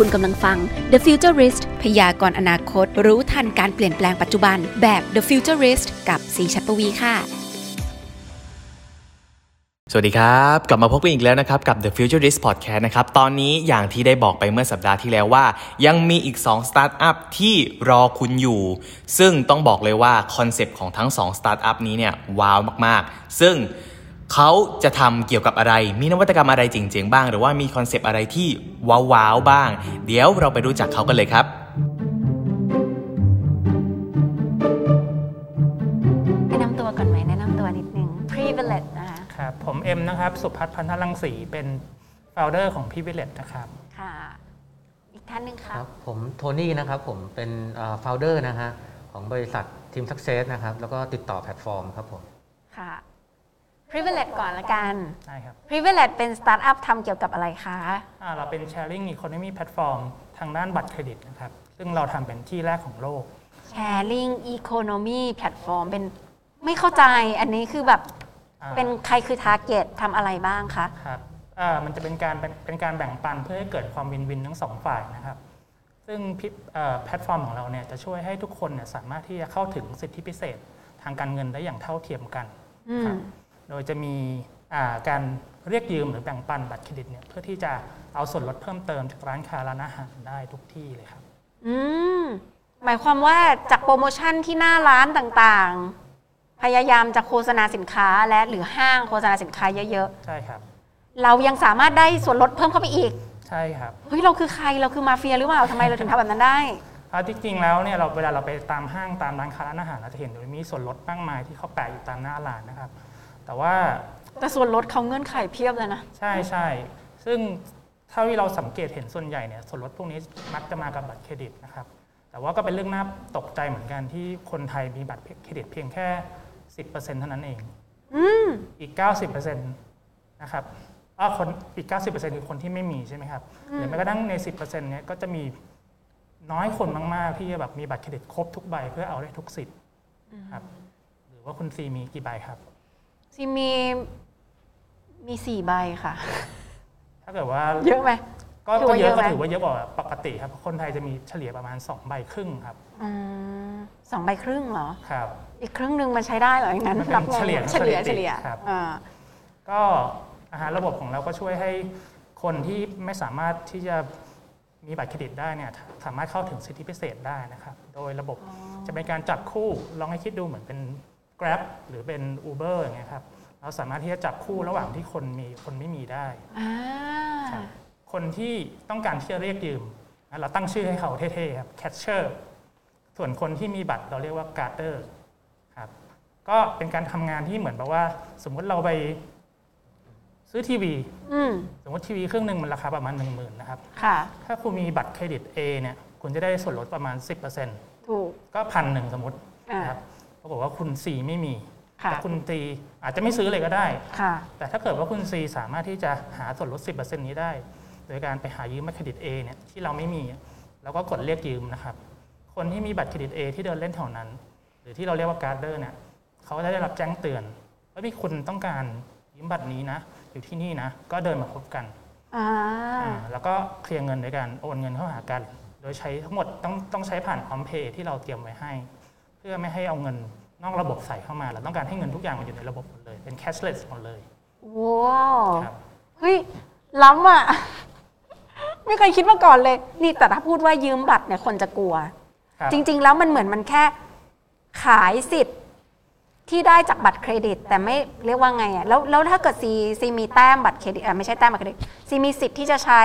คุณกำลังฟัง The Futurist พยากรณ์อนาคต รู้ทันการเปลี่ยนแปลงปัจจุบัน แบบ The Futurist กับสีชัดปวีค่ะ สวัสดีครับ กลับมาพบกันอีกแล้วนะครับ กับ The Futurist Podcast นะครับ ตอนนี้อย่างที่ได้บอกไปเมื่อสัปดาห์ที่แล้วว่า ยังมีอีก2สตาร์ทอัพที่รอคุณอยู่ ซึ่งต้องบอกเลยว่าคอนเซปต์ของทั้ง2สตาร์ทอัพนี้เนี่ยว้าวมากๆ ซึ่ง เขาจะทำเกี่ยวกับอะไร มีนวัตกรรมอะไรเจ๋งๆบ้าง หรือว่ามีคอนเซปต์อะไรที่ว้าวๆบ้าง เดี๋ยวเราไปรู้จักเขากันเลยครับแนะนำตัวก่อนไหมแนะนำตัวนิดนึง privilege นะคะครับ ผมเอ็มนะครับ สุพัฒน์พันธลังสีเป็น founder ของ privilege นะครับ ค่ะ อีกท่านหนึ่งคค่ะรับ ผมโทนี่นะครับ ผมเป็น founder นะฮะของบริษัท Team Success นะครับ แล้วก็ติดต่อแพลตฟอร์มครับผม ค่ะ privilege ก่อนละกันใช่ครับ privilege เป็นสตาร์ทอัพทำเกี่ยวกับอะไรคะ อ่าเราเป็น sharing economy platform ทางด้านบัตรเครดิตนะครับ ซึ่งเราทำเป็นที่แรกของโลก sharing economy platform เป็นไม่เข้าใจอันนี้คือแบบอ่า เป็นใครคือ target ทำอะไรบ้างคะ ครับอ่ามันจะเป็นการเป็นเป็นการแบ่งปันเพื่อให้เกิดความ win-win ทั้งสองฝ่ายนะครับ ซึ่งพิเอ่อแพลตฟอร์มของเราเนี่ยจะช่วยให้ทุกคนเนี่ยสามารถที่จะเข้าถึงสิทธิพิเศษ ทางการเงินได้อย่างเท่าเทียมกัน อืม ครับ โดยจะมีอ่าการเรียกยืมหรือแบ่งปันบัตรเครดิตเนี่ยเพื่อที่จะเอาส่วนลดเพิ่มเติมจากร้านค้าร้านอาหารได้ทุกที่เลยครับ อืมหมายความว่าจากโปรโมชั่นที่หน้าร้านต่างๆ พยายามจะโฆษณาสินค้าและหรือห้างโฆษณาสินค้าเยอะใช่ครับๆเรายังสามารถได้ส่วนลดเพิ่มเข้าไปอีก ใช่ครับ เฮ้ยเราคือใครเราคือมาเฟียหรือเปล่าทำไมเราถึงทำแบบนั้นได้เอาจริงๆแล้วเนี่ยเราเวลาเราไปตามห้างตามร้านค้าร้านอาหารเราจะเห็นว่ามีส่วนลดมากมายที่เขาแปะอยู่ตามหน้าร้านนะครับ แต่ว่าแต่ส่วนลดเขาเงื่อนไขเพียบเลยนะ ใช่ใช่ซึ่งเท่าที่เราสังเกตเห็นส่วนใหญ่เนี่ยส่วนลดพวกนี้มักจะมากับบัตรเครดิตนะครับแต่ว่าก็เป็นเรื่องน่าตกใจเหมือนกันที่คนไทยมีบัตรเครดิตเพียงแค่ 10%เท่านั้นเองอืมอีก 90%นะครับอ่าคนอีก 90%คือคนที่ไม่มีใช่ไหมครับหรือแม้กระทั่งใน 10%เนี้ยก็จะมีน้อยคนมาก ๆ ที่จะแบบมีบัตรเครดิตครบทุกใบเพื่อเอาได้ทุกสิทธิ์ครับหรือว่าคุณซีมีกี่ใบครับ ซีมีมีสี่ใบค่ะ ถ้าเกิดว่าเยอะไหม ก็ถือก็ว่าเยเยอะอะไหม ก็ถือว่าเยอะกว่าปกติครับเพราะคนไทยจะมีเฉลี่ยประมาณ2ใบครึ่งครับอืมสองใบครึ่งเหรอ ครับ อีกครึ่งหนึ่งมันใช้ได้เหรออย่างนั้นมันเป็นรับงงเฉลี่ยเฉลี่ยสถิติเฉลี่ยครับ อ่า ก็อาหารระบบของเราก็ช่วยให้คนที่ไม่สามารถที่จะมีบัตรเครดิตได้เนี่ยสามารถเข้าถึงสิทธิพิเศษได้นะครับ โดยระบบจะเป็นการจับคู่ลองให้คิดดูเหมือนเป็น Grab หรือเป็น Uber อย่างเงี้ยครับเราสามารถที่จะจับคู่ระหว่างที่คนมีคนไม่มีได้อ่าครับคนที่ต้องการที่จะเรียกยืมนะเราตั้งชื่อให้เขาเท่ๆครับ catcher ส่วนคนที่มีบัตรเราเรียกว่า guarder ครับก็เป็นการทำงานที่เหมือนแบบว่า สมมุติเราไปซื้อทีวีอืมสมมติทีวีเครื่องหนึ่งมันราคาประมาณ 1 0,000นะครับค่ะถ้าคุณมีบัตรเครดิต A เนี่ยคุณจะได้ส่วนลดประมาณ 10%ถูกก็พันหนึ่งสมมติอ่านะครับ ปรากฏว่าคุณ C ไม่มีค่ะแต่คุณ C อาจจะไม่ซื้อเลยก็ได้ ค่ะ แต่ถ้าเกิดว่าคุณ C สามารถที่จะหาส่วนลด 10%นี้ได้ โดยการไปหายืมบัตรเครดิต A เนี่ยที่เราไม่มี แล้วก็กดเรียกยืมนะครับ คนที่มีบัตรเครดิต A ที่เดินเล่นแถวนั้น หรือที่เราเรียกว่า carder เนี่ยเขาจะได้รับแจ้งเตือนว่ามีคนต้องการยืมบัตรนี้นะ อยู่ที่นี่นะ ก็เดินมาพบกันอ่า อ่าแล้วก็เคลียร์เงินด้วยกันโอนเงินเข้าหากัน โดยใช้ทั้งหมดต้องต้องใช้ผ่านพร้อมเพย์ที่เราเตรียมไว้ให้เพื่อไม่ให้เอาเงินนอกระบบใส่เข้ามาเราต้องการให้เงินทุกอย่างมันอยู่ในระบบหมดเลย เป็น cashless หมดเลย ว้าวครับ เฮ้ยล้ำอะ ไม่เคยคิดมาก่อนเลย นี่แต่ถ้าพูดว่ายืมบัตรเนี่ยคนจะกลัว ครับจริง ๆ แล้วมันเหมือนมันแค่ขายสิทธิ์ที่ได้จากบัตรเครดิต แต่ไม่เรียกว่าไงอะแล้วแล้วถ้าเกิดซีซีมีแต้มบัตรเครดิตอะไม่ใช่แต้มบัตรเครดิตซีมีสิทธิ์ที่จะใช้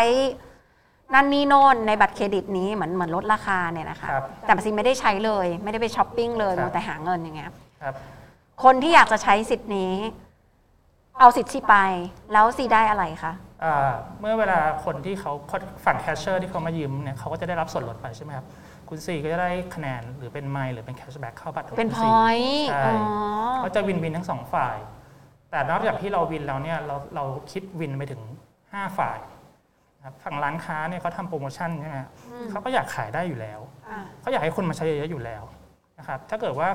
นั่นนี่โน่นในบัตรเครดิตนี้เหมือนเหมือนลดราคาเนี่ยนะคะครับแต่ซีไม่ได้ใช้เลย ไม่ได้ไปช้อปปิ้งเลยครับ มัวแต่หาเงินอย่างเงี้ยครับคนที่อยากจะใช้สิทธิ์นี้ เอาสิทธิ์ซีไป แล้วซีได้อะไรคะอ่าเมื่อเวลาคนที่เขาฝั่ง casher ที่เขามายืมเนี่ยเขาก็จะได้รับส่วนลดไปใช่ไหมครับ คุณซีก็จะได้คะแนนหรือเป็นไมล์หรือเป็น cashback เข้าบัตรของเป็น point คุณซีใช่ อ๋อเขาจะ win-win ทั้งสองฝ่าย แต่นอกจากที่เรา win แล้วเนี่ยเราเราคิด win ไปถึง 5 ฝ่ายนะ ครับฝั่งร้านค้าเนี่ยเขาทำโปรโมชั่นใช่ไหมเขาก็อยากขายได้อยู่แล้วอะเขาอยากให้คนมาใช้เยอะๆอยู่แล้วนะครับถ้าเกิดว่า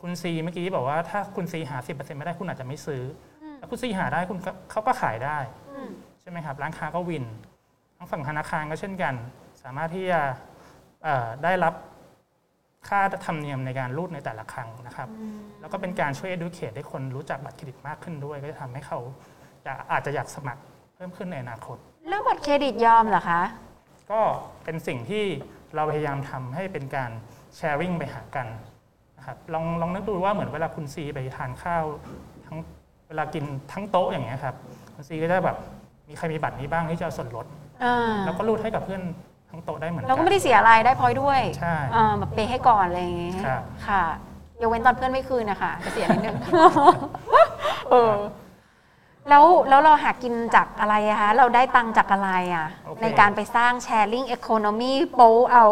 คุณซีเมื่อกี้บอกว่าถ้าคุณซีหา 10%ไม่ได้คุณอาจจะไม่ซื้ออถ้าคุณซีหาได้คุณก็เขาก็ขายได้อืมใช่ไหมครับร้านค้าก็วินทั้งฝั่งธนาคารก็เช่นกันสสามารถที่จะเอ่อได้รับค่าธรรมเนียมในการรูดในแต่ละครั้งนะครับ แล้วก็เป็นการช่วย educate ให้คนรู้จักบัตรเครดิตมากขึ้นด้วย ก็จะทำให้เขาจะอาจจะอยากสมัครเพิ่มขึ้นในอนาคต แล้วบัตรเครดิตยอมเหรอคะ ก็เป็นสิ่งที่เราพยายามทำให้เป็นการแชร์ริ่งไปหากันนะครับลองลองนึกดูว่าเหมือนเวลาคุณซีไปทานข้าวทั้งเวลากินทั้งโต๊ะอย่างเงี้ยครับคุณซีก็จะแบบมีใครมีบัตรนี้บ้างที่จะเอาส่วนลดอ่าแล้วก็รูดให้กับเพื่อนทั้งโต๊ะได้เหมือนกัเราก็ไม่ได้เสียอะไรได้พอยด้วยใช่ อ่าแบบเปย์ให้ก่อนอะไรอย่างงี้ครับ ค่ะยกเว้นตอนเพื่อนไม่คืนนะคะจะเสียนิดนึง เออ แล้วแล้วเราหากินจากอะไรอะคะเราได้ตังค์จากอะไรอะโอเค ในการไปสร้าง sharing economy โปเอา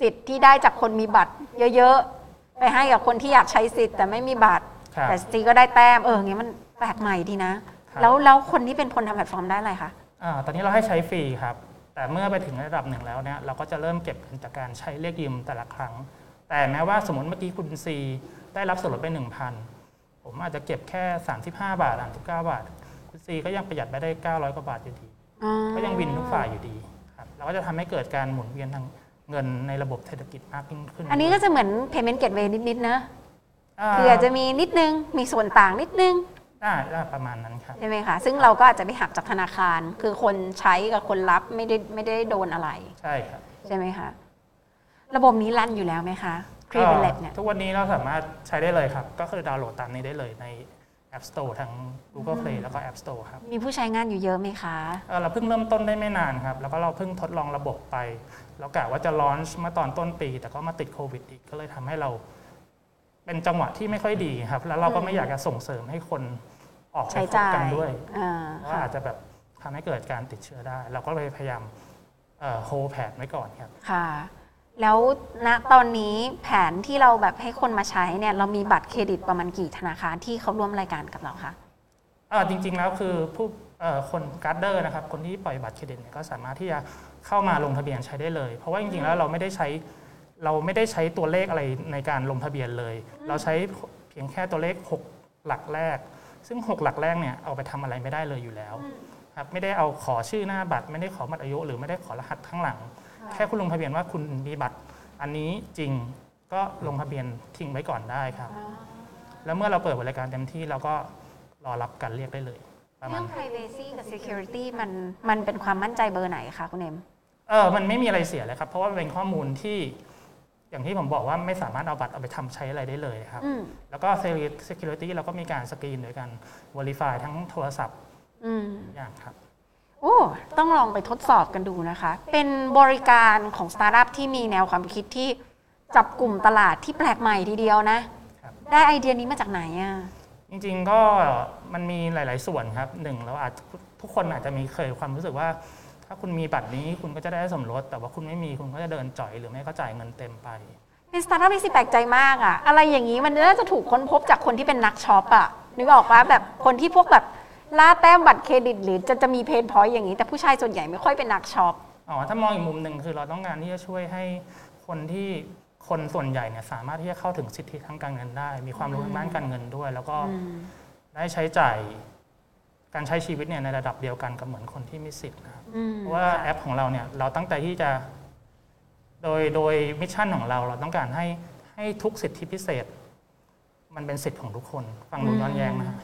สิทธิ์ที่ได้จากคนมีบัตรเยอะๆ ไปให้กับคนที่อยากใช้สิทธิ์แต่ไม่มีบัตร ครับ แต่ซีก็ได้แต้มเอออย่างงี้มันแปลกใหม่ดีนะ ครับ แล้วแล้วคนที่เป็นคนทำแพลตฟอร์มได้อะไรคะ อ่าตอนนี้เราให้ใช้ฟรีครับ แต่เมื่อไปถึงระดับหนึ่งแล้วเนี่ยเราก็จะเริ่มเก็บเงินจากการใช้เรียกยืมแต่ละครั้ง แต่แม้ว่าสมมติเมื่อกี้คุณซีได้รับส่วนลดไป 1,000 ผมอาจจะเก็บแค่ 35 บาท 39 บาท คุณซีก็ยังประหยัดไปได้ 900 กว่าบาทอยู่ดี ก็ยังวินทุกฝ่ายอยู่ดีครับเราก็จะทำให้เกิดการหมุนเวียนทางเงินในระบบเศรษฐกิจมากยิ่งขึ้นอันนี้ก็จะเหมือน payment gateway นิดๆนะาคืออาจจะมีนิดนึง มีส่วนต่างนิดนึง ได้ได้ประมาณนั้นครับ ใช่ไหมคะ ซึ่งเราก็อาจจะไม่หักจากธนาคาร คือคนใช้กับคนรับไม่ได้ไม่ได้โดนอะไร ใช่ครับ ใช่ไหมคะ ระบบนี้รันอยู่แล้วไหมคะ Privilege เนี่ยทุกวันนี้เราสามารถใช้ได้เลยครับ ก็คือดาวน์โหลดตามนี้ได้เลยใน App Store ทั้ง Google Play แล้วก็ App Store ครับ มีผู้ใช้งานอยู่เยอะไหมคะเอ่อเราเพิ่งเริ่มต้นได้ไม่นานครับ แล้วก็เราเพิ่งทดลองระบบไปเรากะว่าจะลอนช์เมื่อตอนต้นปี แต่ก็มาติดโควิดอีก ก็เลยทำให้เรา เป็นจังหวะที่ไม่ค่อยดีครับ แล้วเราก็ไม่อยากจะส่งเสริมให้คนออกไปใช้พบจ่ายกันด้วย อ่าเพราะว่าค่ะอาจจะแบบทำให้เกิดการติดเชื้อได้ เราก็เลยพยายามโฮแผนไว้ก่อนครับ ค่ะ แล้วณตอนนี้แผนที่เราแบบให้คนมาใช้เนี่ยเรามีบัตรเครดิตประมาณกี่ธนาคารที่เขาร่วมรายการกับเราคะเอ่อจริงๆแล้วคือผู้เอ่อคน carder นะครับคนที่ปล่อยบัตรเครดิตเนี่ยก็สามารถที่จะเข้ามาลงทะเบียนใช้ได้เลย เพราะว่าจริงๆแล้วเราไม่ได้ใช้เราไม่ได้ใช้ตัวเลขอะไรในการลงทะเบียนเลย เราใช้เพียงแค่ตัวเลข 6 หลักแรก ซึ่ง 6 หลักแรกเนี่ยเอาไปทำอะไรไม่ได้เลยอยู่แล้วครับไม่ได้เอาขอชื่อหน้าบัตร ไม่ได้ขอบัตรอายุ หรือไม่ได้ขอรหัสข้างหลัง แค่คุณลงทะเบียนว่าคุณมีบัตร อันนี้จริงก็ลงทะเบียนทิ้งไว้ก่อนได้ครับ แล้วเมื่อเราเปิดบริการเต็มที่เราก็รอรับการเรียกได้เลยประมาเรื่ณอง privacy กับ security มันมันเป็นความมั่นใจเบอร์ไหนคะคุณเอ็มเออมันไม่มีอะไรเสียเลยครับ เพราะว่ามันเป็นข้อมูลที่อย่างที่ผมบอกว่าไม่สามารถเอาบัตรเอาไปทำใช้อะไรได้เลยครับ อืม แล้วก็ security เราก็มีการสกรีนโดยการ verify ทั้งโทรศัพท์อืมทุกอย่างครับ โอ้ต้องลองไปทดสอบกันดูนะคะ เป็นบริการของสตาร์ทอัพที่มีแนวความคิดที่จับกลุ่มตลาดที่แปลกใหม่ทีเดียวนะครับได้ไอเดียนี้มาจากไหนอะจริงๆก็มันมีหลาย ๆ ส่วนครับหนึ่งเราอาจทุกคนอาจจะมีเคยความรู้สึกว่า ถ้าคุณมีบัตรนี้คุณก็จะได้ส่วนลดแต่ว่าคุณไม่มีคุณก็จะเดินจ่อยหรือไม่ก็จ่ายเงินเต็มไปเป็นสตาร์ทอัพที่ซีแปลกใจมากอะอะไรอย่างนี้มันน่าจะถูกค้นพบจากคนที่เป็นนักช็อปอะนึกออกว่าแบบคนที่พวกแบบ ล่าแต้มบัตรเครดิตหรือจะจะมี pain point อย่างนี้ แต่ผู้ชายส่วนใหญ่ไม่ค่อยเป็นนักช็อป อ๋อ ถ้ามองอีกมุมหนึ่งคือเราต้องการที่จะช่วยให้คนที่คนส่วนใหญ่เนี่ยสามารถที่จะเข้าถึงสิทธิทางการเงินได้ มีความรู้ทางด้านการเงินด้วย แล้วก็ได้ใช้จ่ายการใช้ชีวิตเนี่ยในระดับเดียวกันกับเหมือนคนที่มีสิทธิ์นะครับอืมเพราะว่าแอปของเราเนี่ยเราตั้งใจที่จะ โดยโดย mission ของเราเราต้องการให้ให้ทุกสิทธิพิเศษ มันเป็นสิทธิ์ของทุกคน ฟังดูย้อนแย้งนะครับ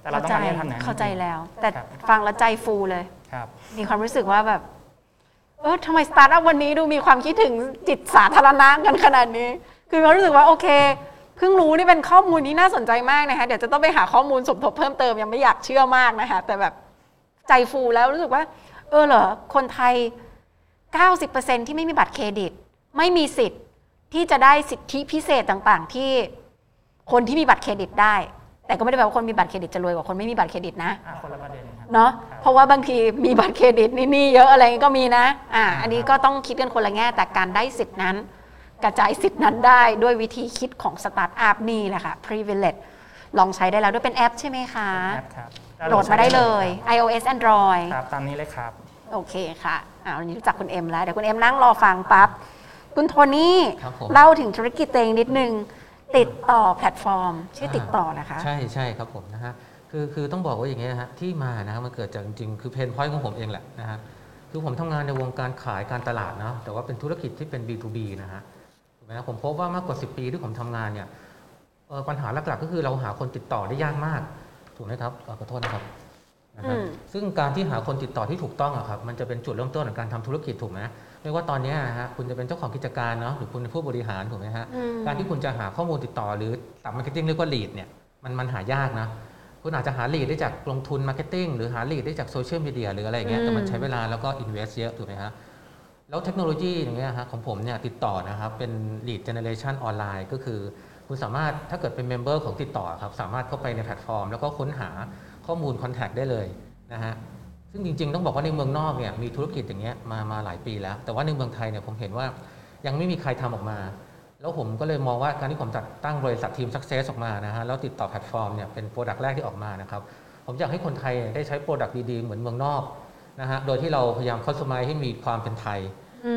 แต่เราต้องการที่จะทำอย่างนั้นเข้าใจแล้ว แต่ครับ ฟังแล้วใจฟูเลย ครับ มีความรู้สึกว่าแบบ เออทำไมสตาร์ทอัพวันนี้ดูมีความคิดถึงจิตสาธารณะกันขนาดนี้ คือเรารู้สึกว่าโอเค เพิ่งรู้นี่เป็นข้อมูลที่น่าสนใจมากนะคะ เดี๋ยวจะต้องไปหาข้อมูลสมทบเพิ่มเติมยังไม่อยากเชื่อมากนะคะ แต่แบบใจฟูแล้วรู้สึกว่า เออเหรอ คนไทย 90%ที่ไม่มีบัตรเครดิต ไม่มีสิทธิ์ที่จะได้สิทธิพิเศษต่างๆ ที่คนที่มีบัตรเครดิตได้ แต่ก็ไม่ได้แปลว่าคนมีบัตรเครดิตจะรวยกว่าคนไม่มีบัตรเครดิตนะอะคนละประเด็นครับ เนาะเพราะว่าบางทีมีบัตรเครดิตนี่นี่เยอะอะไรก็มีนะอ่าอันนี้ก็ต้องคิดกันคนละแง่แต่การได้สิทธินั้น กระจายสิทธินั้นได้ด้วยวิธีคิดของสตาร์ทอัพนี่แหละค่ะ privilege ลองใช้ได้แล้วด้วยเป็นแอปใช่ไหมคะ แอปครับโหลดมาได้เลย iOS Android ครับ ตามนี้เลยครับ โอเคค่ะอ่าวันนี้รู้จักคุณเอ็มแล้ว เดี๋ยวคุณเอ็มนั่งรอฟังแป๊บ คุณโทนี่ ครับผม เล่าถึงธุรกิจตัวเองนิดนึง ติดต่อแพลตฟอร์ม ชื่อติดต่อนะคะ ใช่ใช่ครับผมนะฮะคือคือต้องบอกว่าอย่างนี้นะฮะที่มานะฮะมันเกิดจากจริงๆคือ pain point ของผมเองแหละนะฮะคือผมทำงานในวงการขายการตลาดนะแต่ว่าเป็นธุรกิจที่เป็น B2B นะฮะถูกไหมครับผมพบว่ามากกว่า 10 ปีที่ผมทำงานเนี่ยเอ่อปัญหาหลักๆก็คือเราหาคนติดต่อได้ยากมาก ถูกไหมครับเอ่อขอโทษนะครับนะฮะอืมซึ่งการที่หาคนติดต่อที่ถูกต้องอะครับมันจะเป็นจุดเริ่มต้นของการทำธุรกิจถูกไหม ไม่ว่าตอนเนี้ยนะฮะคุณจะเป็นเจ้าของกิจการเนาะหรือคุณเป็นผู้บริหารถูกไหมฮะอืมการที่คุณจะหาข้อมูลติดต่อหรือศัพท์ marketing เรียกว่า lead เนี่ยมันมันหายากนะคุณอาจจะหา lead ได้จากลงทุน marketing หรือหา lead ได้จากโซเชียลมีเดียหรืออะไรอย่างเงี้ยแต่มันใช้เวลาแล้วก็ invest เยอะถูกไหมฮะแล้วเทคโนโลยีอย่างเงี้ยฮะของผมเนี่ยติดต่อนะครับเป็น lead generation ออนไลน์ก็คือคุณสามารถถ้าเกิดเป็น member ของติดต่อครับสามารถเข้าไปในแพลตฟอร์ม แล้วก็ค้นหาข้อมูล contact ได้เลยนะฮะ ซึ่งจริง ๆ ต้องบอกว่าในเมืองนอกเนี่ยมีธุรกิจอย่างเงี้ยมามาหลายปีแล้ว แต่ว่าในเมืองไทยเนี่ยผมเห็นว่ายังไม่มีใครทำออกมา แล้วผมก็เลยมองว่าการที่ผมจัดตั้งบริษัททีม Success ออกมานะฮะแล้วติดต่อแพลตฟอร์มเนี่ยเป็น product แรกที่ออกมานะครับผมอยากให้คนไทยได้ใช้ product ดีๆ เหมือนเมืองนอกนะฮะโดยที่เราพยายาม customize ให้มีความเป็นไทย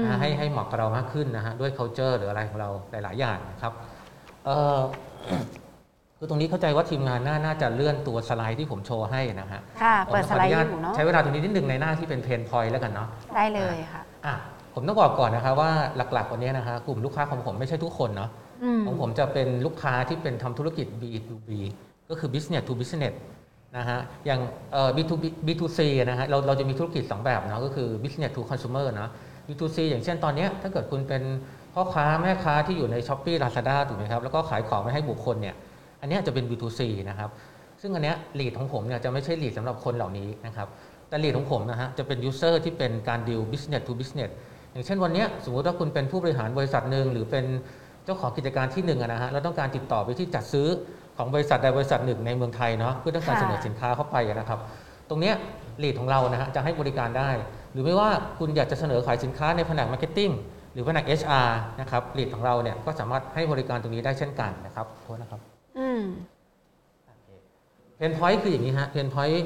นะฮะให้ให้เหมาะกับเรามากขึ้นนะฮะด้วย culture หรืออะไรของเราหลาย ๆ อย่างนะครับเอ่อ คือตรงนี้เข้าใจว่าทีมงานน่าน่าจะเลื่อนตัวสไลด์ที่ผมโชว์ให้นะฮะค่ะเปิดสไลด์อยู่ ผมขออด์นุอญาตเนาะใช้เวลาตรงนี้นิดหนึ่งในหน้าที่เป็น pain point แล้วกันเนาะได้เลยค่ะอะผมต้องบอกก่อนนะครับว่าหลักๆวันนี้นะคะกลุ่มลูกค้าของผมไม่ใช่ทุกคนเนาะอืมของผมจะเป็นลูกค้าที่เป็นทำธุรกิจ B2B ก็คือ business to business นะฮะอย่างเอ่อ B2B B2C นะฮะเราเราจะมีธุรกิจ 2 แบบเนาะก็คือ business to consumer เนาะ B2C อย่างเช่นตอนเนี้ยถ้าเกิดคุณเป็นพ่อค้าแม่ค้าที่อยู่ใน s h อ p e e Lazada ถูกไหมครับ แล้วก็ขายของไปให้บุคคลเนี่ย อันนี้จะเป็น B2C นะครับ ซึ่งอันนี้ย lead ของผมเนี่ยจะไม่ใช่ lead สำหรับคนเหล่านี้นะครับ แต่ lead ของผมนะฮะจะเป็น user ที่เป็นการ deal business to business อย่างเช่นวันนี้สมมติว่าคุณเป็นผู้บริหารบริษัทหนึ่งหรือเป็นเจ้าของกิจการที่หนึ่งนะฮะแล้วต้องการติดต่อไปที่จัดซื้อของบริษัทใดบริษัทหนึ่งในเมืองไทยเนาะเพื่อต้องการเสนอสินค้าเข้าไปนะครับ ตรงนี้ lead ของเรานะฮะจะให้บริการได้ หรือไม่ว่าคุณอยากจะเสนอขายสินค้าในแผนก marketing หรือแผนก HR นะครับ lead ของเราเนี่ยก็สามารถให้บริการตรงนี้ได้เช่นกันนะครับโทษนะครับ pain point คืออย่างนี้ฮะ pain point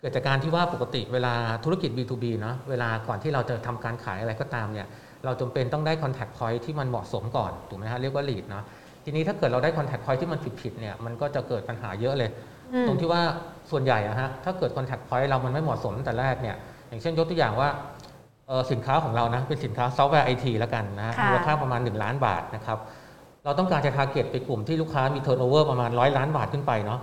เกิดจากการที่ว่าปกติเวลาธุรกิจ B2B เนาะเวลาก่อนที่เราจะทำการขายอะไรก็ตามเนี่ยเราจำเป็นต้องได้ Contact Point ที่มันเหมาะสมก่อนถูกไหมฮะเรียกว่า lead เนาะทีนี้ถ้าเกิดเราได้ Contact Point ที่มันผิดๆเนี่ยมันก็จะเกิดปัญหาเยอะเลยอืมตรงที่ว่าส่วนใหญ่อะฮะถ้าเกิด Contact Point เรามันไม่เหมาะสมตั้งแต่แรกเนี่ยอย่างเช่นยกตัวอย่างว่าเอ่อสินค้าของเรานะเป็นสินค้าซอฟต์แวร์ไอทีแล้วกันนะฮะค่ะมูลค่าประมาณ 1 ล้านบาทนะครับ เราต้องการจะ target ไปกลุ่มที่ลูกค้ามี turnover ประมาณ100ล้านบาทขึ้นไปเนาะ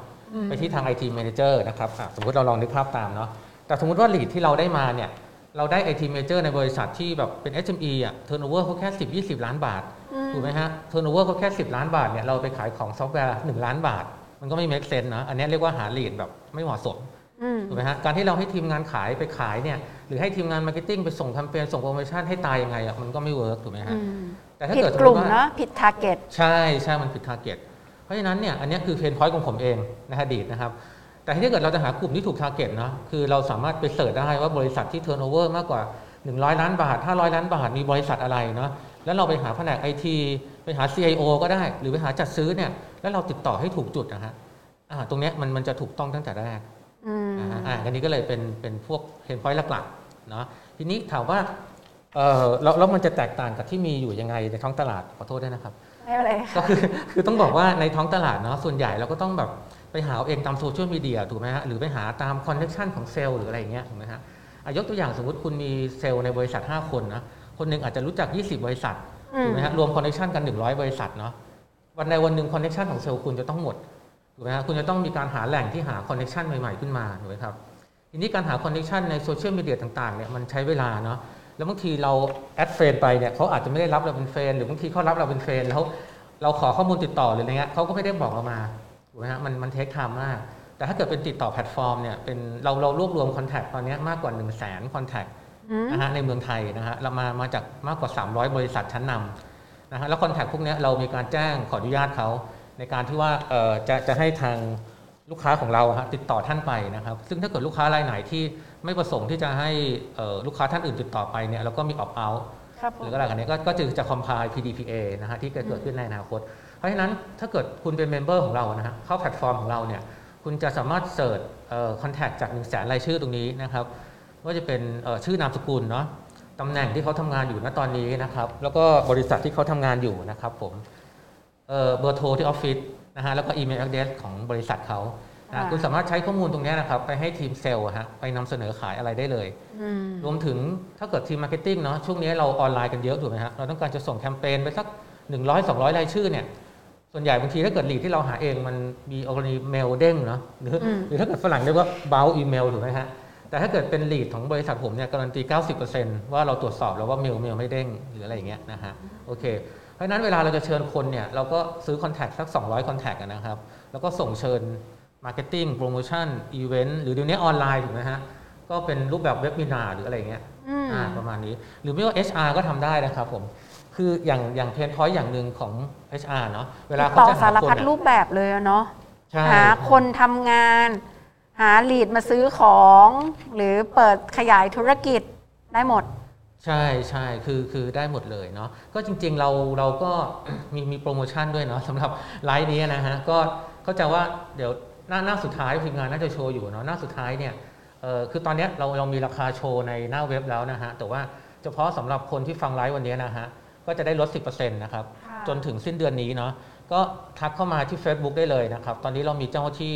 ไปที่ทาง IT Manager นะครับอะสมมติเราลองนึกภาพตามเนาะแต่สมมติว่า lead ที่เราได้มาเนี่ยเราได้ IT Manager ในบริษัทที่แบบเป็น SME อะ turnover เขาแค่ 10 20 ล้านบาทถูกไหมฮะ turnover เขาแค่ 10 ล้านบาทเนี่ยเราไปขายของซอฟต์แวร์1ล้านบาท มันก็ไม่ make sense นะอันเนี้ยเรียกว่าหา lead แบบไม่เหมาะสมอืมถูกไหมฮะการที่เราให้ทีมงานขายไปขายเนี่ยหรือให้ทีมงาน marketing ไปส่งแคมเปญส่งโปรโมชั่นให้ตายยังไงอะมันก็ไม่ work ถูกไหมฮะอืม แต่ถ้าเกิดสมมติว่า ผิดกลุ่มว่า เนาะผิด target ใช่ใช่มันผิด target เพราะฉะนั้นเนี่ยอันเนี้ยคือ pain point ของผมเองในอดีตนะครับ แต่ถ้าเกิดเราจะหากลุ่มที่ถูก target เนาะคือเราสามารถไป search ได้ว่าบริษัทที่ turnover มากกว่า 100 ล้านบาท 500 ล้านบาท มีบริษัทอะไรเนาะแล้วเราไปหาแผนกไอทีไปหา CIO ก็ได้ หรือไปหาจัดซื้อเนี่ยแล้วเราติดต่อให้ถูกจุดนะฮะอ่าตรงเนี้ยมันมันจะถูกต้องตั้งแต่แรก อืม อ่าอ่าอันนี้ก็เลยเป็นเป็นพวก pain point หลักๆเนาะทีนี้ถามว่า เออแล้วแล้วมันจะแตกต่างกับที่มีอยู่ยังไงในท้องตลาดขอโทษด้วยนะครับไม่เป็นไรก็ค่ะคือคือต้องบอกว่าในท้องตลาดเนาะส่วนใหญ่เราก็ต้องแบบไปหาเอาเองตามโซเชียลมีเดียถูกไหมฮะหรือไปหาตาม connection ของเซลล์หรืออะไรอย่างเงี้ยถูกไหมฮะอะยกตัวอย่างสมมติคุณมีเซลล์ในบริษัท 5 คนนะคนหนึ่งอาจจะรู้จัก 20 บริษัทอืมถูกไหมฮะรวม connection กัน 100 บริษัทเนาะวันใดวันหนึ่ง connection ของเซลล์คุณจะต้องหมดถูกไหมฮะคุณจะต้องมีการหาแหล่งที่หา connection ใหม่ๆขึ้นมาถูกไหมครับทีนี้การหา connection ในโซเชียลมีเดียต่างๆเนี่ยมันใช้เวลาเนาะ แล้วบางทีเรา add friend ไปเนี่ยเขาอาจจะไม่ได้รับเราเป็น friend หรือบางทีเขารับเราเป็น friend แล้วเราขอข้อมูลติดต่อหรืออะไรเงี้ยเขาก็ไม่ได้บอกเรามาถูกไหมฮะมันมัน take time มาก แต่ถ้าเกิดเป็นติดต่อแพลตฟอร์มเนี่ยเป็นเราเรารวบรวม contact ตอนเนี้ยมากกว่า 1 0 0 0 0แสน contact อืมนะฮะในเมืองไทยนะฮะเรามามาจากมากกว่า 300 บริษัทชั้นนำนะฮะแล้ว contact พวกเนี้ยเรามีการแจ้งขออนุญาตเขาในการที่ว่าเอ่อจะจะให้ทางลูกค้าของเราฮะติดต่อท่านไปนะครับ ซึ่งถ้าเกิดลูกค้ารายไหนที่ ไม่ประสงค์ที่จะให้เอ่อลูกค้าท่านอื่นติดต่อไปเนี่ยเราก็มี opt out ครับผมหรืออะไรกันเนี้ยก็ก็จะจะ comply PDPA นะฮะที่จะเกิดขึ้นในอนาคต เพราะฉะนั้นถ้าเกิดคุณเป็น member ของเรานะฮะเข้าแพลตฟอร์มของเราเนี่ยคุณจะสามารถ search contact จากหนึ่งแสนรายชื่อตรงนี้นะครับว่าจะเป็นเอ่อชื่อนามสกุลเนาะตำแหน่งที่เขาทำงานอยู่ณตอนนี้นะครับแล้วก็บริษัทที่เขาทำงานอยู่นะครับผมเอ่อเบอร์โทรที่ออฟฟิศนะฮะแล้วก็อีเมล address ของบริษัทเขา นะค่ะคุณสามารถใช้ข้อมูลตรงเนี้ยนะครับไปให้ทีมเซลล์อะฮะไปนำเสนอขายอะไรได้เลยอืมรวมถึงถ้าเกิดทีม marketing เนาะช่วงนี้เราออนไลน์กันเยอะถูกไหมฮะเราต้องการจะส่งแคมเปญไปสัก 100 200 รายชื่อเนี่ยส่วนใหญ่บางทีถ้าเกิด lead ที่เราหาเองมันมีกรณีเมลเด้งเนาะหรืออมหรือถ้าเกิดฝรั่งเรียกว่า b o u อีเมลถูกไหมฮะแต่ถ้าเกิดเป็น lead ของบริษัทผมเนี่ยการันตี 90%ว่าเราตรวจสอบแล้วว่าเมลเมลไม่เด้งหรืออะไรอย่างเงี้ยนะฮะโอเคเพราะฉะนั้นเวลาเราจะเชิญคนเนี่ยเราก็ซื้อ contact สัก 200 contact นะครับแล้วก็ส่งเชิญ marketing โปรโมชั่นอีเวนต์หรือเดี๋ยวนี้ออนไลน์ถูกไหมฮะ ก็เป็นรูปแบบเว็บมินาหรืออะไรอย่างเงี้ยอืมอ่าประมาณนี้ หรือไม่ว่า HR ก็ทำได้นะครับผม คืออย่างอย่าง pain point อย่างหนึ่งของ HR เนาะเวลาเขาจะหาคนเนี่ยต่อสารพัดรูปแบบเลยอะเนาะใช่หาคนทำงาน หา lead มาซื้อของ หรือเปิดขยายธุรกิจได้หมดใช่ใช่คือคือได้หมดเลยเนาะก็จริงๆเราเราก็มีมีโปรโมชั่นด้วยเนาะสำหรับไลฟ์นี้นะฮะก็เข้าใจว่าเดี๋ยว หน้าหน้าสุดท้ายทีมงานน่าจะโชว์อยู่เนาะหน้าสุดท้ายเนี่ยเออคือตอนเนี้ยเราเรามีราคาโชว์ในหน้าเว็บแล้วนะฮะแต่ว่าเฉพาะสำหรับคนที่ฟังไลฟ์วันนี้นะฮะก็จะได้ลด 10%นะครับค่ะจนถึงสิ้นเดือนนี้เนาะก็ทักเข้ามาที่ Facebook ได้เลยนะครับ ตอนนี้เรามีเจ้าหน้าที่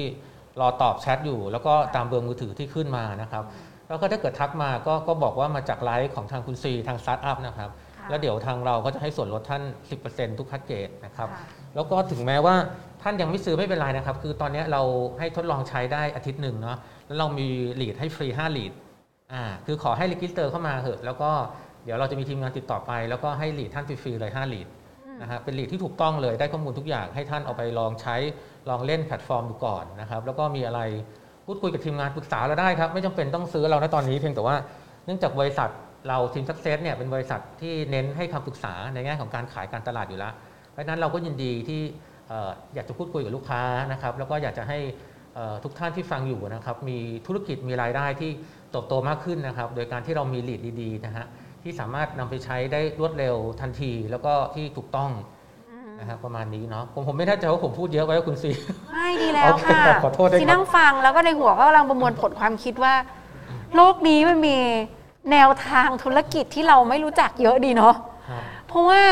รอตอบแชทอยู่ แล้วก็ตามเบอร์มือถือที่ขึ้นมานะครับแล้วก็ถ้าเกิดทักมาก็ก็บอกว่ามาจากไลฟ์ของทางคุณซีทางสตาร์ทอัพนะครับค่ะแล้วเดี๋ยวทางเราก็จะให้ส่วนลดท่าน 10%ทุกแพ็กเกจนะครับค่ะแล้วก็ถึงแม้ว่า ท่านยังไม่ซื้อไม่เป็นไรนะครับ คือตอนนี้เราให้ทดลองใช้ได้อาทิตย์หนึ่งเนาะแล้วเรามี lead ให้ฟรี5 lead อ่าคือขอให้ register เข้ามาเถอะแล้วก็เดี๋ยวเราจะมีทีมงานติดต่อไป แล้วก็ให้ lead ท่านฟรีๆเลย5 lead นะฮะเป็น lead ที่ถูกต้องเลยได้ข้อมูลทุกอย่างให้ท่านเอาไปลองใช้ลองเล่นแพลตฟอร์มดูก่อนนะครับแล้วก็มีอะไรพูดคุยกับทีมงานปรึกษาเราได้ครับ ไม่จำเป็นต้องซื้อเราณตอนนี้เพียงแต่ว่าเนื่องจากบริษัทเราทีมสักเซสเนี่ยเป็นบริษัทที่เน้นให้คำปรึกษาในแง่ของการขายการตลาดอยู่แล้วเพราะฉะนั้นเราก็ยินดีที่เอ่ออยากจะพูดคุยกับลูกค้านะครับแล้วก็อยากจะให้เอ่อทุกท่านที่ฟังอยู่นะครับมีธุรกิจมีรายได้ที่เติบโตมากขึ้นนะครับ โดยการที่เรามีลีดดีๆนะฮะที่สามารถนำไปใช้ได้รวดเร็วทันที แล้วก็ที่ถูกต้องนะครับประมาณนี้เนาะผมผมไม่แน่ใจว่าผมพูดเยอะไว้ว่าคุณซีไม่ดีแล้วโอเคค่ะขอโทษด้วยครับที่นั่งฟังแล้วก็ในหัวก็กำลังประมวลผลความคิดว่า โลกนี้มันมีแนวทางธุรกิจที่เราไม่รู้จักเยอะดีเนาะครับเพราะว่า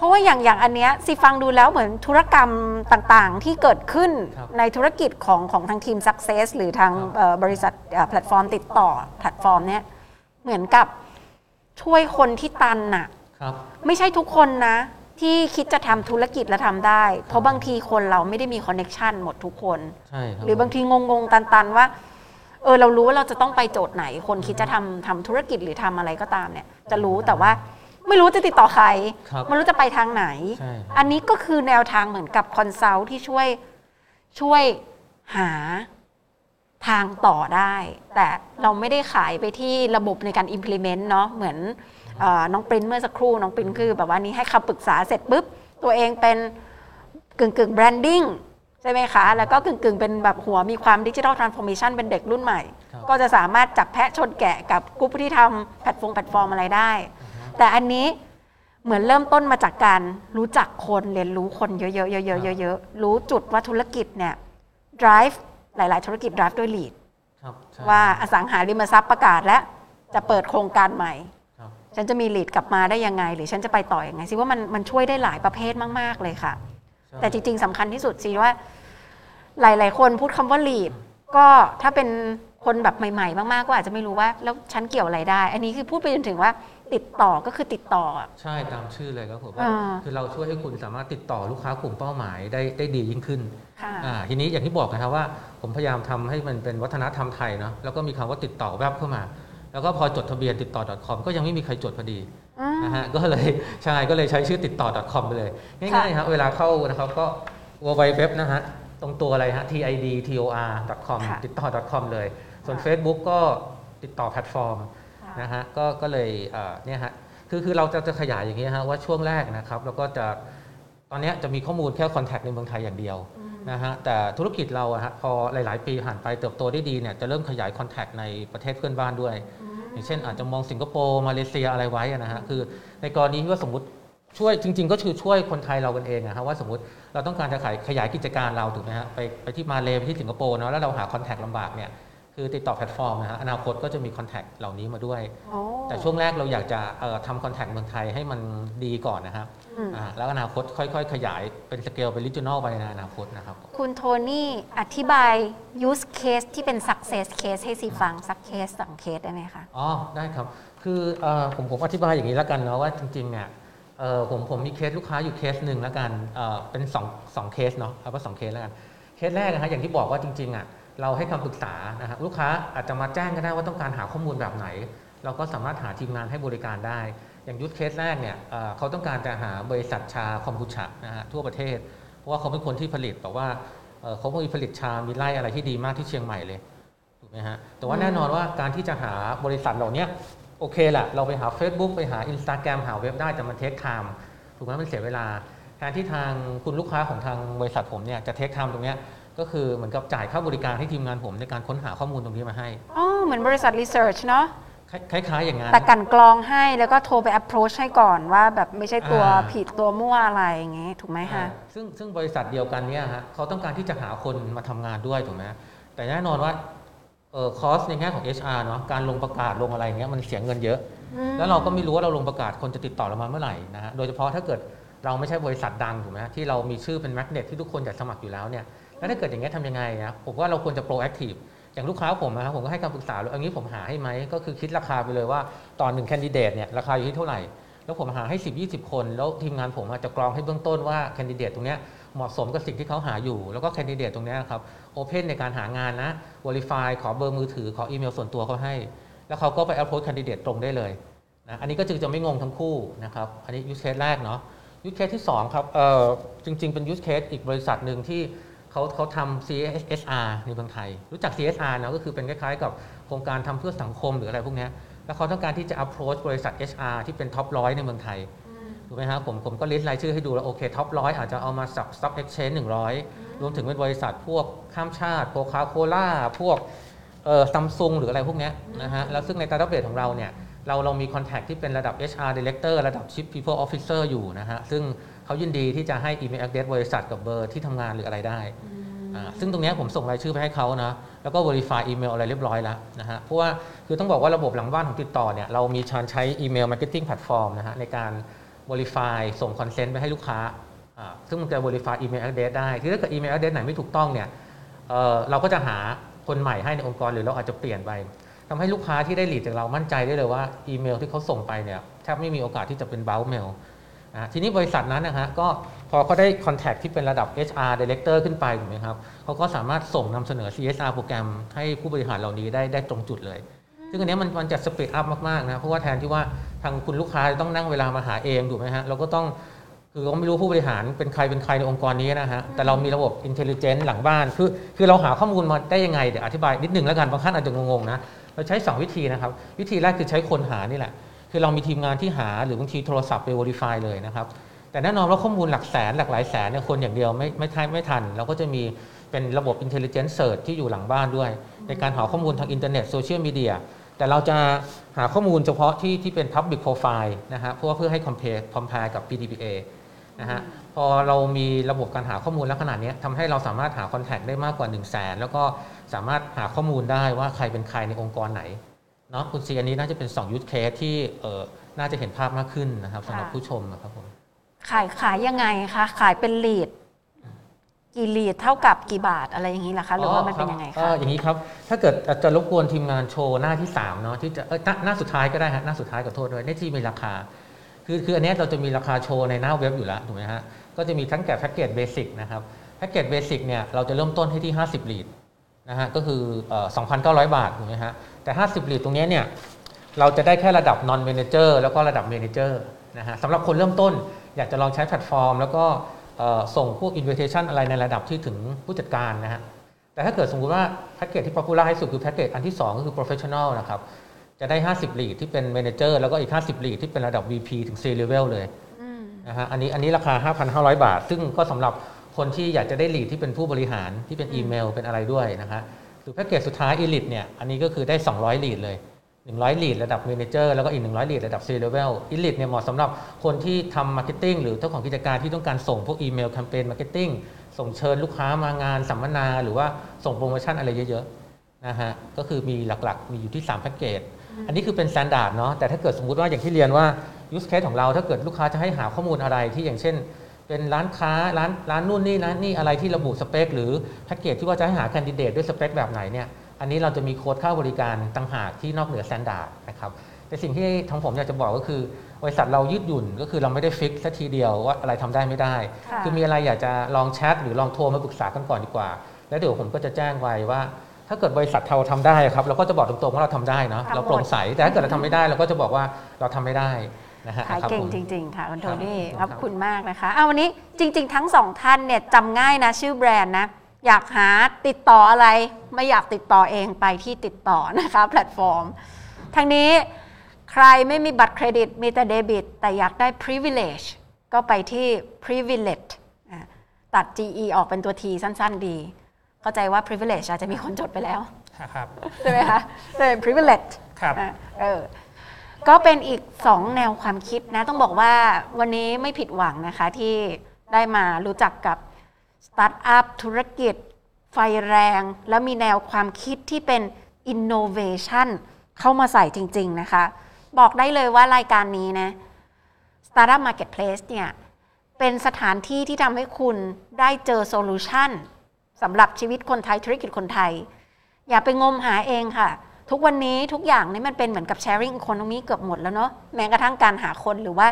เพราะว่าอย่างอย่างอันเนี้ยสิฟังดูแล้วเหมือนธุรกรรมต่างๆ ที่เกิดขึ้นครับในธุรกิจของของทางทีม Success หรือทางครับเอ่อบริษัทเอ่อแพลตฟอร์มติดต่อแพลตฟอร์มเนี้ยเหมือนกับช่วยคนที่ตันน่ะ ครับ ไม่ใช่ทุกคนนะ ที่คิดจะทำธุรกิจและทำได้ เพราะบางทีคนเราไม่ได้มี connection หมดทุกคน ใช่ครับหรือบางทีงงๆตันๆว่า เออเรารู้ว่าเราจะต้องไปโจทย์ไหน คนคิดจะทำทำธุรกิจหรือทำอะไรก็ตามเนี่ย จะรู้แต่ว่า ไม่รู้จะติดต่อใครครับไม่รู้จะไปทางไหน ใช่ครับอันนี้ก็คือแนวทางเหมือนกับ consult ที่ช่วยช่วยหาทางต่อได้ แต่เราไม่ได้ขายไปที่ระบบในการ implement เนาะเหมือนเออน้องปริ้นเมื่อสักครู่น้องปริ้นคือแบบว่านี้ให้คำปรึกษาเสร็จปุ๊บ ตัวเองเป็นกึ่งกึ่ง branding ใช่ไหมคะ แล้วก็กึ่งกึ่งเป็นแบบหัวมีความ digital transformation เป็นเด็กรุ่นใหม่ ครับ ก็จะสามารถจับแพะชนแกะกับกลุ่มที่ทำแพลตฟอร์มแพลตฟอร์มอะไรได้ แต่อันนี้เหมือนเริ่มต้นมาจากการรู้จักคนเรียนรู้คนเยอะๆเยอะๆเยอะๆรู้จุดว่าธุรกิจเนี่ย drive หลาย ๆ ธุรกิจ drive ด้วย lead ครับใช่ว่าอสังหาริมทรัพย์ประกาศแล้วจะเปิดโครงการใหม่ครับฉันจะมี lead กลับมาได้ยังไง หรือฉันจะไปต่ออยังไงสิว่ามันมันช่วยได้หลายประเภทมาก ๆ เลยค่ะใช่แต่จริง ๆสำคัญที่สุดสิว่า หลาย ๆ คนพูดคำว่า lead ก็ถ้าเป็น คนแบบใหม่ ๆ มากๆก็อาจจะไม่รู้ว่าแล้วฉันเกี่ยวอะไรได้ อันนี้คือพูดไปจนถึงว่าติดต่อก็คือติดต่ออะใช่ตามชื่อเลยครับผมว่าอ่าคือเราช่วยให้คุณสามารถติดต่อลูกค้ากลุ่มเป้าหมายได้ได้ดียิ่งขึ้นค่ะอ่าทีนี้อย่างที่บอกนะครับว่า ผมพยายามทำให้มันเป็นวัฒนธรรมไทยเนาะแล้วก็มีคำว่าติดต่อแวบเข้ามา แล้วก็พอจดทะเบียนติดต่อ .com ก็ยังไม่มีใครจดพอดีนะฮะก็เลยใช่ก็เลยใช้ชื่อติดต่อ .com ไปเลยง่ายๆครับเวลาเข้านะครับก็ w w w นะฮะตรงตัวอะไรฮะ tid tor com ค่ะติดต่อ .com เลย ส่วน Facebook ก็ติดต่อแพลตฟอร์มนะฮะก็ก็เลยเอ่อเนี่ยฮะคือคือเราจะจะขยายอย่างนี้ฮะว่าช่วงแรกนะครับแล้วก็จะตอนเนี้ยจะมีข้อมูลแค่ contact ในเมืองไทยอย่างเดียวนะฮะแต่ธุรกิจเราอะฮะพอหลาย ๆ ปีผ่านไปเติบโตได้ดีเนี่ยจะเริ่มขยาย contact ในประเทศเพื่อนบ้านด้วย อย่างเช่นอาจจะมองสิงคโปร์มาเลเซียอะไรไว้อะนะฮะคือในกรณีที่ว่าสมมติช่วยจริง ๆ ก็คือช่วยคนไทยเรากันเองอะฮะว่าสมมติเราต้องการจะขายขยายกิจการเราถูกไหมฮะไปไปที่มาเลไปที่สิงคโปร์เนาะแล้วเราหา contact ลำบากเนี่ย คืคือติดต่อแพลตฟอร์มนะฮะอนาคตก็จะมี contact เหล่านี้มาด้วยโอ้แต่ช่วงแรกเราอยากจะเอ่อทำ contact เมืองไทยให้มันดีก่อนนะครับอืมอ่าแล้วอนาคตค่อย ๆ ขยายเป็นสเกลเป็นริจิ o น a ลไปในอนาคตนะครับ คุณโทนี่อธิบาย use case ที่เป็น success case ให้ซีฟัง สักเคสสองเคสได้ไหมคะ อ๋อ ได้ครับ คือเอ่อผมผมอธิบายอย่างนี้แล้วกันเนาะว่าจริงๆเนี่ยเอ่อผมผมมีเคสลูกค้าอยู่เคสหนึ่งแล้วกันเอ่อเป็น2องสองเคสเนาะเอาว่าสองเคสแล้วกัน เคสแรกนะฮะอย่างที่บอกว่าจริงๆอะ เราให้คำปรึกษานะฮะลูกค้าอาจจะมาแจ้งก็ได้ว่าต้องการหาข้อมูลแบบไหน เราก็สามารถหาทีมงานให้บริการได้ อย่าง use case แรกเนี่ยเขาต้องการจะหาบริษัทชาคอมบูชานะฮะทั่วประเทศ เพราะว่าเขาเป็นคนที่ผลิตแบบว่าเอ่อเขามีผลิตชา มีไร่อะไรที่ดีมากที่เชียงใหม่เลยถูกไหมฮะแต่ว่าแน่นอนว่าการที่จะหาบริษัทเหล่านี้โอเคแหละเราไปหา Facebook ไปหา Instagram หาเว็บได้แต่มัน take time ถูกไหมมันเสียเวลาแทนที่ทางคุณลูกค้าของทางบริษัทผมเนี่ยจะ take time ตรงเนี้ย ก็คือเหมือนกับจ่ายค่าบริการให้ทีมงานผมในการค้นหาข้อมูลตรงนี้มาให้อ๋อเหมือนบริษัท research เนาะคล้ายๆ อย่างนั้นแต่กลันกรองให้แล้วก็โทรไป approach ให้ก่อนว่าแบบไม่ใช่ตัวอ่าผิดตัวมั่วอะไรอย่างเงี้ยถูกไหมคะอ่าซึ่งซึ่งบริษัทเดียวกันเนี่ยฮะเขาต้องการที่จะหาคนมาทำงานด้วยถูกไหมแต่แน่นอนว่าเออคอสในแง่ของ HR เนาะการลงประกาศลงอะไรเงี้ยมันเสียเงินเยอะ แล้วเราก็ไม่รู้ว่าเราลงประกาศคนจะติดต่อเรามาเมื่อไหร่นะฮะโดยเฉพาะถ้าเกิดเราไม่ใช่บริษัทดังถูกไหมฮะที่เรามีชื่อเป็นแมกเนตที่ทุกคนอยากสมัครอยู่แล้วเนี่ย แล้วถ้าเกิดอย่างเงี้ยทำยังไงนะผมว่าเราควรจะ proactive อย่างลูกค้าผมนะครับผมก็ให้คำปรึกษาเลยเอางี้ผมหาให้ไหมก็คือคิดราคาไปเลยว่าตอนหนึ่ง candidate เนี่ยราคาอยู่ที่เท่าไหร่ แล้วผมหาให้ 10 20 คน แล้วทีมงานผมจะกรองให้เบื้องต้นว่า candidate ตรงเนี้ยเหมาะสมกับสิ่งที่เขาหาอยู่ แล้วก็ candidate ตรงเนี้ยครับ open ในการหางานนะ Verify ขอเบอร์มือถือขออีเมลส่วนตัวเขาให้ แล้วเขาก็ไป approach candidate ตรงได้เลยนะอันนี้ก็จึงจะไม่งงทั้งคู่นะครับอันนี้ use case แรกเนาะuse case ที่2ครับเอ่อจริง ๆ เป็น use case อีกบริษัทหนึ่งที่ เขาเขาทำ CSR ในเมืองไทย รู้จัก CSR เนอะก็คือเป็นคล้ายๆ กับโครงการทำเพื่อสังคมหรืออะไรพวกเนี้ยแล้วเขาต้องการที่จะ approach บริษัท HR ที่เป็น top ร้อยในเมืองไทยถูกไหมครับผมผมก็ list รายชื่อให้ดูแล้วโอเค top ร้อยอาจจะเอามาสับ stock exchange 100รวมถึงเป็นบริษัทพวกข้ามชาติโคคาโคล่าพวกเอ่อซัมซุงหรืออะไรพวกเนี้ยนะฮะแล้วซึ่งใน database ของเราเนี่ยเราเรามี contact ที่เป็นระดับ HR director ระดับ chief people officer อยู่นะฮะซึ่ง เขายินดีที่จะให้ email address บริษัทกับเบอร์ที่ทำงานหรืออะไรได้อ่าซึ่งตรงเนี้ยผมส่งรายชื่อไปให้เขานะแล้วก็ verify อีเมลอะไรเรียบร้อยแล้วนะฮะเพราะว่าคือต้องบอกว่าระบบหลังบ้านของติดต่อเนี่ยเรามีการใช้อีเมล marketing platform นะฮะในการ verify ส่ง consent ไปให้ลูกค้าอ่าซึ่งมันจะ verify email address ได้ที่ถ้าเกิด email address ไหนไม่ถูกต้องเนี่ยเอ่อเราก็จะหาคนใหม่ให้ในองค์กรหรือเราอาจจะเปลี่ยนไปทำให้ลูกค้าที่ได้ lead จากเรามั่นใจได้เลยว่าอีเมลที่เขาส่งไปเนี่ยแทบไม่มีโอกาสที่จะเป็น bounce mail นะทีนี้บริษัทนั้นนะฮะก็พอเขาได้ contact ที่เป็นระดับ HR director ขึ้นไปถูกไหมครับเขาก็สามารถส่งนำเสนอ CSR program ให้ผู้บริหารเหล่านี้ได้ได้ตรงจุดเลย ซึ่งอันเนี้ยมันมันจะ speed up มากๆนะเพราะว่าแทนที่ว่าทางคุณลูกค้าจะต้องนั่งเวลามาหาเองถูกไหมฮะเราก็ต้องคือเราไม่รู้ผู้บริหารเป็นใครเป็นใครในองค์กรนี้นะฮะ แต่เรามีระบบอินเทล i เจนต์หลังบ้าน คือคือเราหาข้อมูลมาได้ยังไง เดี๋ยวอธิบายนิดหนึ่งแล้วกัน บางท่านอาจจะงงๆนะ เราใช้ 2 วิธีนะครับ วิธีแรกคือใช้คนหานี่แหละ คือเรามีทีมงานที่หาหรือบางทีโทรศัพท์ไป verify เลยนะครับ แต่แน่นอนว่าข้อมูลหลักแสนหลักหลายแสนเนี่ยคนอย่างเดียวไม่ไม่ทันไม่ทัน เราก็จะมีเป็นระบบ Intelligent Search ที่อยู่หลังบ้านด้วย ในการหาข้อมูลทางอินเทอร์เน็ตโซเชียลมีเดียแต่เราจะหาข้อมูลเฉพาะที่ที่เป็น Public Profile นะฮะเพราะว่าเพื่อให้ comply comply กับ PDPA นะฮะพอเรามีระบบการหาข้อมูลแลักษณะเนี้ทำให้เราสามารถหา Contact ได้มากกว่า 1 0 0 0 0แสนแล้วก็สามารถหาข้อมูลได้ว่าใครเป็นใครในองค์กรไหน เนาะคุณซีอันนี้น่าจะเป็น2 use case ที่เออน่าจะเห็นภาพมากขึ้นนะครับสำหรับค่ะผู้ชมนะครับผมขายขายยังไงคะขายเป็นลีดกี่ลีดเท่ากับกี่บาทอะไรอย่างนี้ล่ะคะหรือว่ามันเป็นยังไงเอ่คะออย่างนี้ครับถ้าเกิดจะรบกวนทีมงานโชว์หน้าที่3เนาะที่จะเอ้ยหน้าหน้าสุดท้ายก็ได้ฮะหน้าสุดท้ายขอโทษด้วยในที่มีราคา คือคืออันเนี้ยเราจะมีราคาโชว์ในหน้าเว็บอยู่แล้วถูกไหมฮะก็จะมีทั้งแก่แพ็กเกจเบสิกนะครับแพ็กเกจเบสิกเนี่ยเราจะเริ่มต้นให้ที่ 50ลีด นะฮะก็คือเอ่อ2,900 บาทถูกไหมฮะแต่ 50ลีดตรงเนี้ยเนี่ยเราจะได้แค่ระดับ non manager แล้วก็ระดับ manager นะฮะสำหรับคนเริ่มต้นอยากจะลองใช้แพลตฟอร์ม แล้วก็เอ่อส่งพวก invitation อะไรในระดับที่ถึงผู้จัดการนะฮะแต่ถ้าเกิดสมมุติว่าแพ็กเกจที่ popular ที่สุดคือแพ็กเกจอันที่ 2 ก็คือ professional นะครับจะได้ 50ลีดที่เป็น manager แล้วก็อีก 50ลีดที่เป็นระดับ VP ถึง C level เลยนะฮะอันนี้อันนี้ราคา 5,500 บาท ซึ่งก็สำหรับ คนที่อยากจะได้ลีดที่เป็นผู้บริหารที่เป็นอีเมลเป็นอะไรด้วยนะฮะหรือแพ็กเกจสุดท้าย elite เนี่ยอันนี้ก็คือได้ 200ลีดเลย 100ลีดระดับ manager แล้วก็อีก 100ลีดระดับ C level elite เนี่ยเหมาะสำหรับคนที่ทำ marketing หรือเจ้าของกิจการที่ต้องการส่งพวกอีเมลแคมเปญ marketing ส่งเชิญลูกค้ามางานสัมมนา หรือว่าส่งโปรโมชั่นอะไรเยอะๆนะฮะก็คือมีหลักๆ มีอยู่ที่3แพ็กเกจอันนี้คือเป็น s ต a ดาร์ดเนาะแต่ถ้าเกิดสมมุติว่าอย่างที่เรียนว่า use case ของเราถ้าเกิดลูกค้าจะให้หาข้อมูลอะไรที่อย่างเช่น เป็นร้านค้าร้านร้านนู่นนี่นะนี่อะไรที่ระบุสเปค หรือแพ็กเกจที่ว่าจะให้หา candidate ด้วยสเปคแบบไหนเนี่ยอันนี้เราจะมี quote ค่าบริการต่างหากที่นอกเหนือ s ต a ดาร์ดนะครับแต่สิ่งที่ทางผมอยากจะบอกก็คือบริษัทเรายืดหยุ่นก็คือเราไม่ได้ fix ซะทีเดียวว่าอะไรทำได้ไม่ได้ค่ะคือมีอะไรอยากจะลองแชทหรือลองโทรมาปรึกษากันก่อนดีกว่า แล้วเดี๋ยวผมก็จะแจ้งไว้ว่า ถ้าเกิดบริษัทเราทำได้ครับเราก็จะบอกตรงๆว่าเราทำได้เนาะทำหมดเราโปร่งใสแต่ถ้าเกิดเราทำไม่ได้เราก็จะบอกว่าเราทำไม่ได้ นะฮะขายครับเก่งผมจริง ๆ ค่ะคุณโทนี่ครับขอบคุณมากนะคะเอาวันนี้จริง ๆ ทั้งสองท่านเนี่ยจำง่ายนะชื่อแบรนด์นะ อยากหาติดต่ออะไร ไม่อยากติดต่อเองไปที่ติดต่อนะคะแพลตฟอร์มทางนี้ใครไม่มีบัตรเครดิตมีแต่เดบิต แต่อยากได้ privilege ก็ไปที่ privilege อะตัด GE ออกเป็นตัว T สั้น ๆ ดี เข้าใจว่า privilege อาจจะมีคนจดไปแล้ว ครับ ใช่ไหมคะเป็น privilege ครับอะเออ ก็เป็นอีกสองแนวความคิดนะ ต้องบอกว่าวันนี้ไม่ผิดหวังนะคะที่ได้มารู้จักกับสตาร์ทอัพธุรกิจ ไฟแรง แล้วมีแนวความคิดที่เป็น innovation เข้ามาใส่จริง ๆ นะคะ บอกได้เลยว่ารายการนี้นะ Startup Marketplace เนี่ย เป็นสถานที่ที่ทำให้คุณได้เจอโซลูชันสำหรับชีวิตคนไทยธุรกิจคนไทย อย่าไปงมหาเองค่ะ ทุกวันนี้ทุกอย่างนี่มันเป็นเหมือนกับ sharing economy เกือบหมดแล้วเนาะแม้กระทั่งการหาคนหรือว่า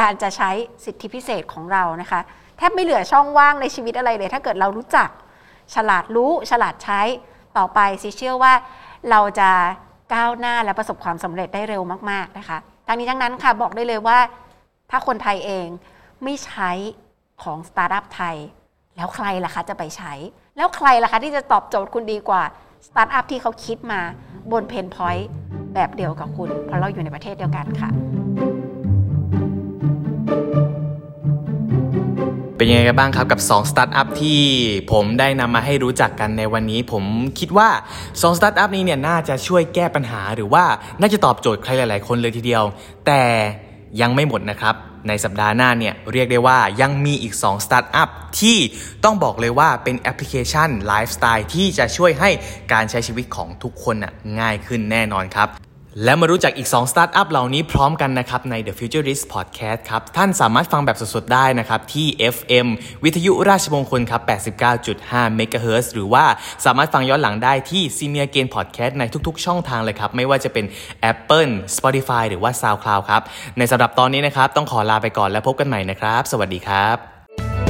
การจะใช้สิทธิพิเศษของเรานะคะแทบไม่เหลือช่องว่างในชีวิตอะไรเลย ถ้าเกิดเรารู้จัก ฉลาดรู้ฉลาดใช้ต่อไปสิเชื่อว่าเราจะก้าวหน้าและประสบความสำเร็จได้เร็วมาก ๆนะคะทั้งนี้ทั้งนั้นค่ะบอกได้เลยว่า ถ้าคนไทยเองไม่ใช้ของสตาร์ทอัพไทย แล้วใครล่ะคะจะไปใช้ แล้วใครล่ะคะที่จะตอบโจทย์คุณดีกว่าสตาร์ทอัพที่เขาคิดมา บน pain point แบบเดียวกับคุณ เพราะเราอยู่ในประเทศเดียวกันค่ะ เป็นยังไงกันบ้างครับกับ2สตาร์ทอัพที่ผมได้นำมาให้รู้จักกันในวันนี้ ผมคิดว่า2สตาร์ทอัพนี้เนี่ยน่าจะช่วยแก้ปัญหาหรือว่าน่าจะตอบโจทย์ใครหลาย ๆ คนเลยทีเดียว แต่ยังไม่หมดนะครับ ในสัปดาห์หน้าเนี่ยเรียกได้ว่ายังมีอีก2สตาร์ทอัพที่ต้องบอกเลยว่าเป็นแอปพลิเคชันไลฟ์สไตล์ที่จะช่วยให้การใช้ชีวิตของทุกคนน่ะง่ายขึ้นแน่นอนครับ และมารู้จักอีก 2 สตาร์ทอัพเหล่านี้พร้อมกันนะครับใน The Futurist Podcast ครับ ท่านสามารถฟังแบบสดๆ ได้นะครับ ที่ FM วิทยุราชมงคลครับ 89.5 MHz หรือว่าสามารถฟังย้อนหลังได้ที่ s e m i a Gain Podcast ในทุกๆ ช่องทางเลยครับ ไม่ว่าจะเป็น Apple Spotify หรือว่า SoundCloud ครับ ในสำหรับตอนนี้นะครับ ต้องขอลาไปก่อนแล้วพบกันใหม่นะครับ สวัสดีครับ